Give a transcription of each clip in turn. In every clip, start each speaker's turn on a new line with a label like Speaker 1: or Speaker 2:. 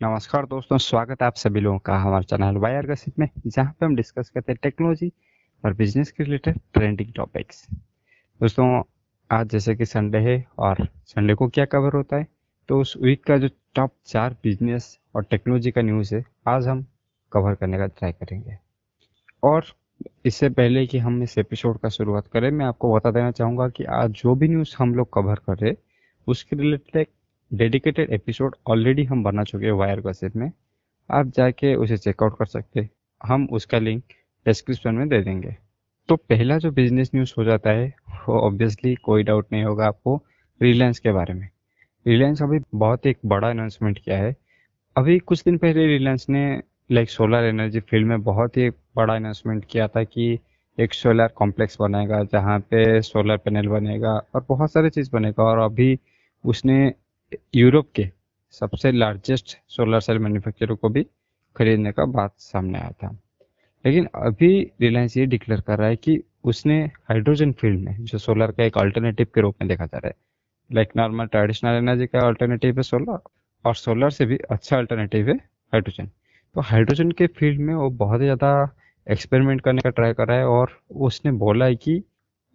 Speaker 1: नमस्कार दोस्तों, स्वागत है आप सभी लोगों का हमारे चैनल वायर गसिप में, जहाँ पे हम डिस्कस करते हैं टेक्नोलॉजी और बिज़नेस के रिलेटेड ट्रेंडिंग टॉपिक्स दोस्तों, आज जैसे कि संडे है और संडे को क्या कवर होता है तो उस वीक का जो टॉप चार बिज़नेस और टेक्नोलॉजी का न्यूज़ है, आज हम कवर करने का ट्राई करेंगे। और इससे पहले कि हम इस एपिसोड का शुरुआत करें, मैं आपको बता देना चाहूँगा कि आज जो भी न्यूज़ हम लोग कवर कर रहे उसके रिलेटेड डेडिकेटेड एपिसोड ऑलरेडी हम बना चुके हैं वायर गॉसिप में। आप जाके उसे चेकआउट कर सकते हम उसका लिंक डिस्क्रिप्शन में दे देंगे। तो पहला जो बिज़नेस न्यूज़ हो जाता है, वो ऑब्वियसली कोई डाउट नहीं होगा आपको, रिलायंस के बारे में। रिलायंस अभी बहुत एक बड़ा अनाउंसमेंट किया है। अभी कुछ दिन पहले रिलायंस ने लाइक सोलर एनर्जी फ़ील्ड में बहुत ही बड़ा अनाउंसमेंट किया था कि एक सोलर कॉम्प्लेक्स बनाएगा, जहाँ पे सोलर पैनल बनेगा और बहुत सारी चीज़ बनेगा। और अभी उसने यूरोप के सबसे लार्जेस्ट सोलर सेल मैन्युफैक्चरर को भी खरीदने का बात सामने आया था। लेकिन अभी रिलायंस ये डिक्लेयर कर रहा है कि उसने हाइड्रोजन फ़ील्ड में, जो सोलर का एक अल्टरनेटिव के रूप में देखा जा रहा है लाइक नॉर्मल ट्रेडिशनल एनर्जी का अल्टरनेटिव है सोलर और सोलर से भी अच्छा अल्टरनेटिव है हाइड्रोजन तो हाइड्रोजन के फ़ील्ड में वो बहुत ज़्यादा एक्सपेरिमेंट करने का ट्राई कर रहा है, और उसने बोला है कि,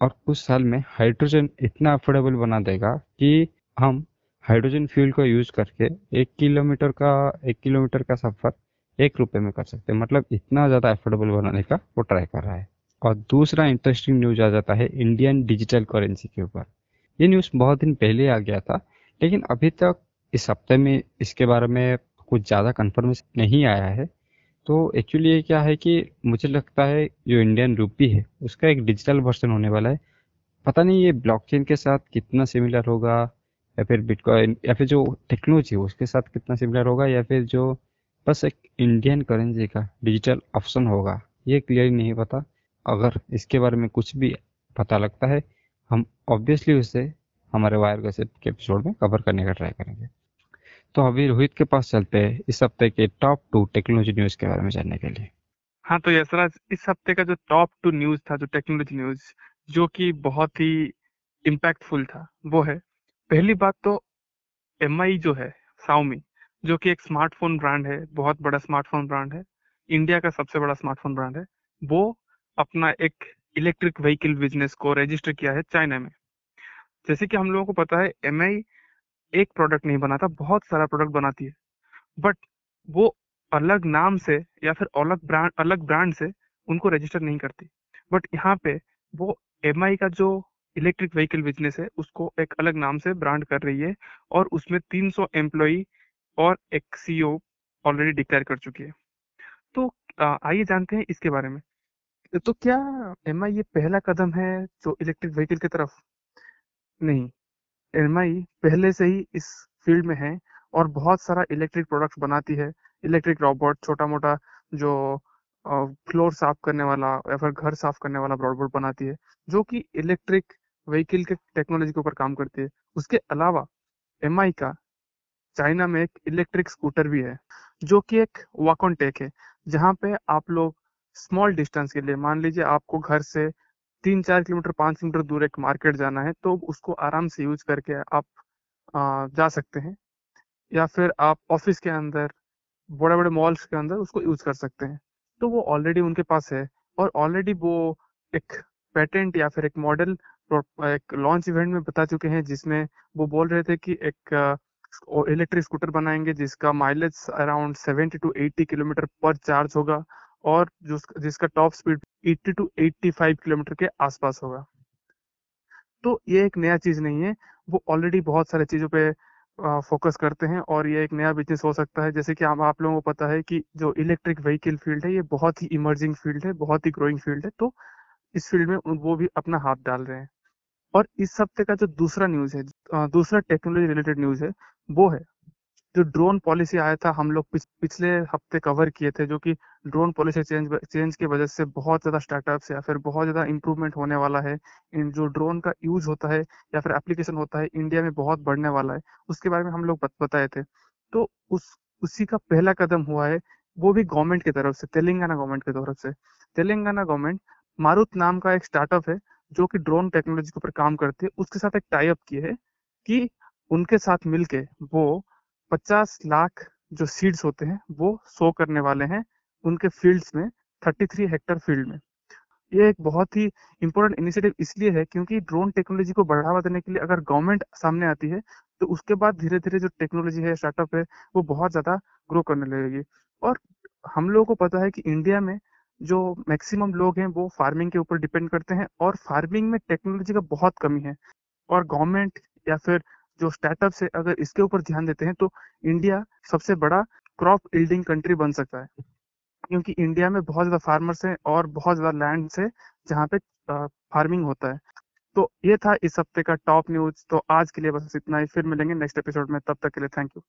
Speaker 1: और कुछ साल में हाइड्रोजन इतना अफोर्डेबल बना देगा कि हम हाइड्रोजन फ्यूल को यूज़ करके एक किलोमीटर का, एक किलोमीटर का सफ़र एक रुपए में कर सकते हैं। मतलब इतना ज़्यादा एफोर्डेबल बनाने का वो ट्राई कर रहा है। और दूसरा इंटरेस्टिंग न्यूज़ आ जाता है इंडियन डिजिटल करेंसी के ऊपर। ये न्यूज़ बहुत दिन पहले आ गया था, लेकिन अभी तक इस हफ़्ते में इसके बारे में कुछ ज़्यादा कन्फर्मेशन नहीं आया है। तो एक्चुअली ये क्या है कि मुझे लगता है जो इंडियन रूपी है, उसका एक डिजिटल वर्जन होने वाला है। पता नहीं ये ब्लॉकचेन के साथ कितना सिमिलर होगा या फिर बिटकॉइन या फिर जो टेक्नोलॉजी है, उसके साथ कितना सिमिलर होगा, या फिर जो बस एक इंडियन करेंसी का डिजिटल ऑप्शन होगा, ये क्लियर नहीं पता। अगर इसके बारे में कुछ भी पता लगता है, हम ऑब्वियसली उसे हमारे वायर के एपिसोड में कवर करने का ट्राई करेंगे। तो अभी रोहित के पास चलते हैं इस हफ़्ते के टॉप टू टेक्नोलॉजी न्यूज़ के बारे में जानने के लिए।
Speaker 2: हाँ तो यशराज, इस हफ़्ते का जो टॉप टू न्यूज़ था, जो टेक्नोलॉजी न्यूज़ जो कि बहुत ही इम्पैक्टफुल था, वो है पहली बात तो MI जो है साउमी जो कि एक स्मार्टफ़ोन ब्रांड है, बहुत बड़ा स्मार्टफ़ोन ब्रांड है इंडिया का सबसे बड़ा स्मार्टफ़ोन ब्रांड है, वो अपना एक इलेक्ट्रिक व्हीकल बिज़नेस को रजिस्टर किया है चाइना में। जैसे कि हम लोगों को पता है MI एक प्रोडक्ट नहीं बनाता, बहुत सारा प्रोडक्ट बनाती है बट वो अलग नाम से या फिर अलग ब्रांड अलग ब्रांड से उनको रजिस्टर नहीं करती। बट यहाँ पे वो MI का जो इलेक्ट्रिक व्हीकल बिज़नेस है, उसको एक अलग नाम से ब्रांड कर रही है और उसमें 300 एम्प्लॉई और एक सीईओ ऑलरेडी डिक्लेयर कर चुकी है। तो आइए जानते हैं इसके बारे में। तो क्या एमआई ये पहला कदम है जो इलेक्ट्रिक व्हीकल की तरफ़? नहीं एमआई पहले से ही इस फ़ील्ड में है और बहुत सारा इलेक्ट्रिक प्रोडक्ट्स बनाती है। इलेक्ट्रिक रोबोट छोटा मोटा जो फ्लोर साफ़ करने वाला या फिर घर साफ़ करने वाला रोबोट बनाती है, जो कि इलेक्ट्रिक व्हीकल के टेक्नोलॉजी के ऊपर काम करती है। उसके अलावा एमआई का चाइना में एक इलेक्ट्रिक स्कूटर भी है जो कि एक वॉक ऑन टेक है जहाँ पे आप लोग स्मॉल डिस्टेंस के लिए मान लीजिए आपको घर से तीन चार किलोमीटर पाँच किलोमीटर दूर एक मार्केट जाना है तो उसको आराम से यूज़ करके आप आ, जा सकते हैं। या फिर आप ऑफ़िस के अंदर बड़े बड़े मॉल्स के अंदर उसको यूज़ कर सकते हैं। तो वो ऑलरेडी उनके पास है और ऑलरेडी वो एक पेटेंट या फिर एक मॉडल एक लॉन्च इवेंट में बता चुके हैं, जिसमें वो बोल रहे थे कि एक इलेक्ट्रिक स्कूटर बनाएँगे, जिसका mileage around seventy to eighty kilometre पर चार्ज होगा और जिसका टॉप स्पीड 80 टू 85 किलोमीटर के आसपास होगा। तो ये एक नया चीज़ नहीं है, वो ऑलरेडी बहुत सारे चीज़ों पे फोकस करते हैं और ये एक नया बिज़नेस हो सकता है। जैसे कि हम, आप लोगों को पता है कि जो इलेक्ट्रिक व्हीकल फ़ील्ड है, ये बहुत ही इमर्जिंग फ़ील्ड है, बहुत ही ग्रोइंग फ़ील्ड है तो इस फ़ील्ड में वो भी अपना हाथ डाल रहे हैं। और इस हफ़्ते का जो दूसरा न्यूज़ है दूसरा टेक्नोलॉजी रिलेटेड न्यूज़ है वो है जो ड्रोन पॉलिसी आया था हम लोग पिछ, पिछले हफ़्ते कवर किए थे जो कि ड्रोन पॉलिसी चेंज चेंज की वजह से बहुत ज़्यादा स्टार्टअप्स या फिर बहुत ज़्यादा इंप्रूवमेंट होने वाला है। इन जो ड्रोन का यूज़ होता है या फिर एप्लीकेशन होता है इंडिया में बहुत बढ़ने वाला है उसके बारे में हम लोग बत, बताए थे। तो उस उसी का पहला कदम हुआ है वो भी गवर्नमेंट की तरफ़ से तेलंगाना गवर्नमेंट की तरफ़ से। तेलंगाना गवर्नमेंट मारुत नाम का एक स्टार्टअप है जो कि ड्रोन टेक्नोलॉजी के ऊपर काम करती है, उसके साथ एक टाइप किए है कि उनके साथ मिलके वो पचास लाख जो सीड्स होते हैं, वो सो करने वाले हैं उनके फील्ड्स में 33 हेक्टर फ़ील्ड में। ये एक बहुत ही इंपॉर्टेंट इनिशिएटिव इसलिए है क्योंकि ड्रोन टेक्नोलॉजी को बढ़ावा देने के लिए अगर गवर्नमेंट सामने आती है तो उसके बाद धीरे धीरे जो टेक्नोलॉजी है स्टार्टअप है, वो बहुत ज़्यादा ग्रो करने लगेगी। और हम लोगों को पता है कि इंडिया में जो मैक्सिमम लोग हैं, वो फ़ार्मिंग के ऊपर डिपेंड करते हैं और फ़ार्मिंग में टेक्नोलॉजी का बहुत कमी है। और गवर्नमेंट या फिर जो स्टार्टअप है, अगर इसके ऊपर ध्यान देते हैं तो इंडिया सबसे बड़ा क्रॉप इल्डिंग कंट्री बन सकता है। क्योंकि इंडिया में बहुत ज़्यादा फार्मर्स हैं और बहुत ज़्यादा लैंड है जहाँ पे फ़ार्मिंग होता है। तो ये था इस हफ़्ते का टॉप न्यूज़ तो आज के लिए बस इतना ही। फिर मिलेंगे नेक्स्ट एपिसोड में। तब तक के लिए थैंक यू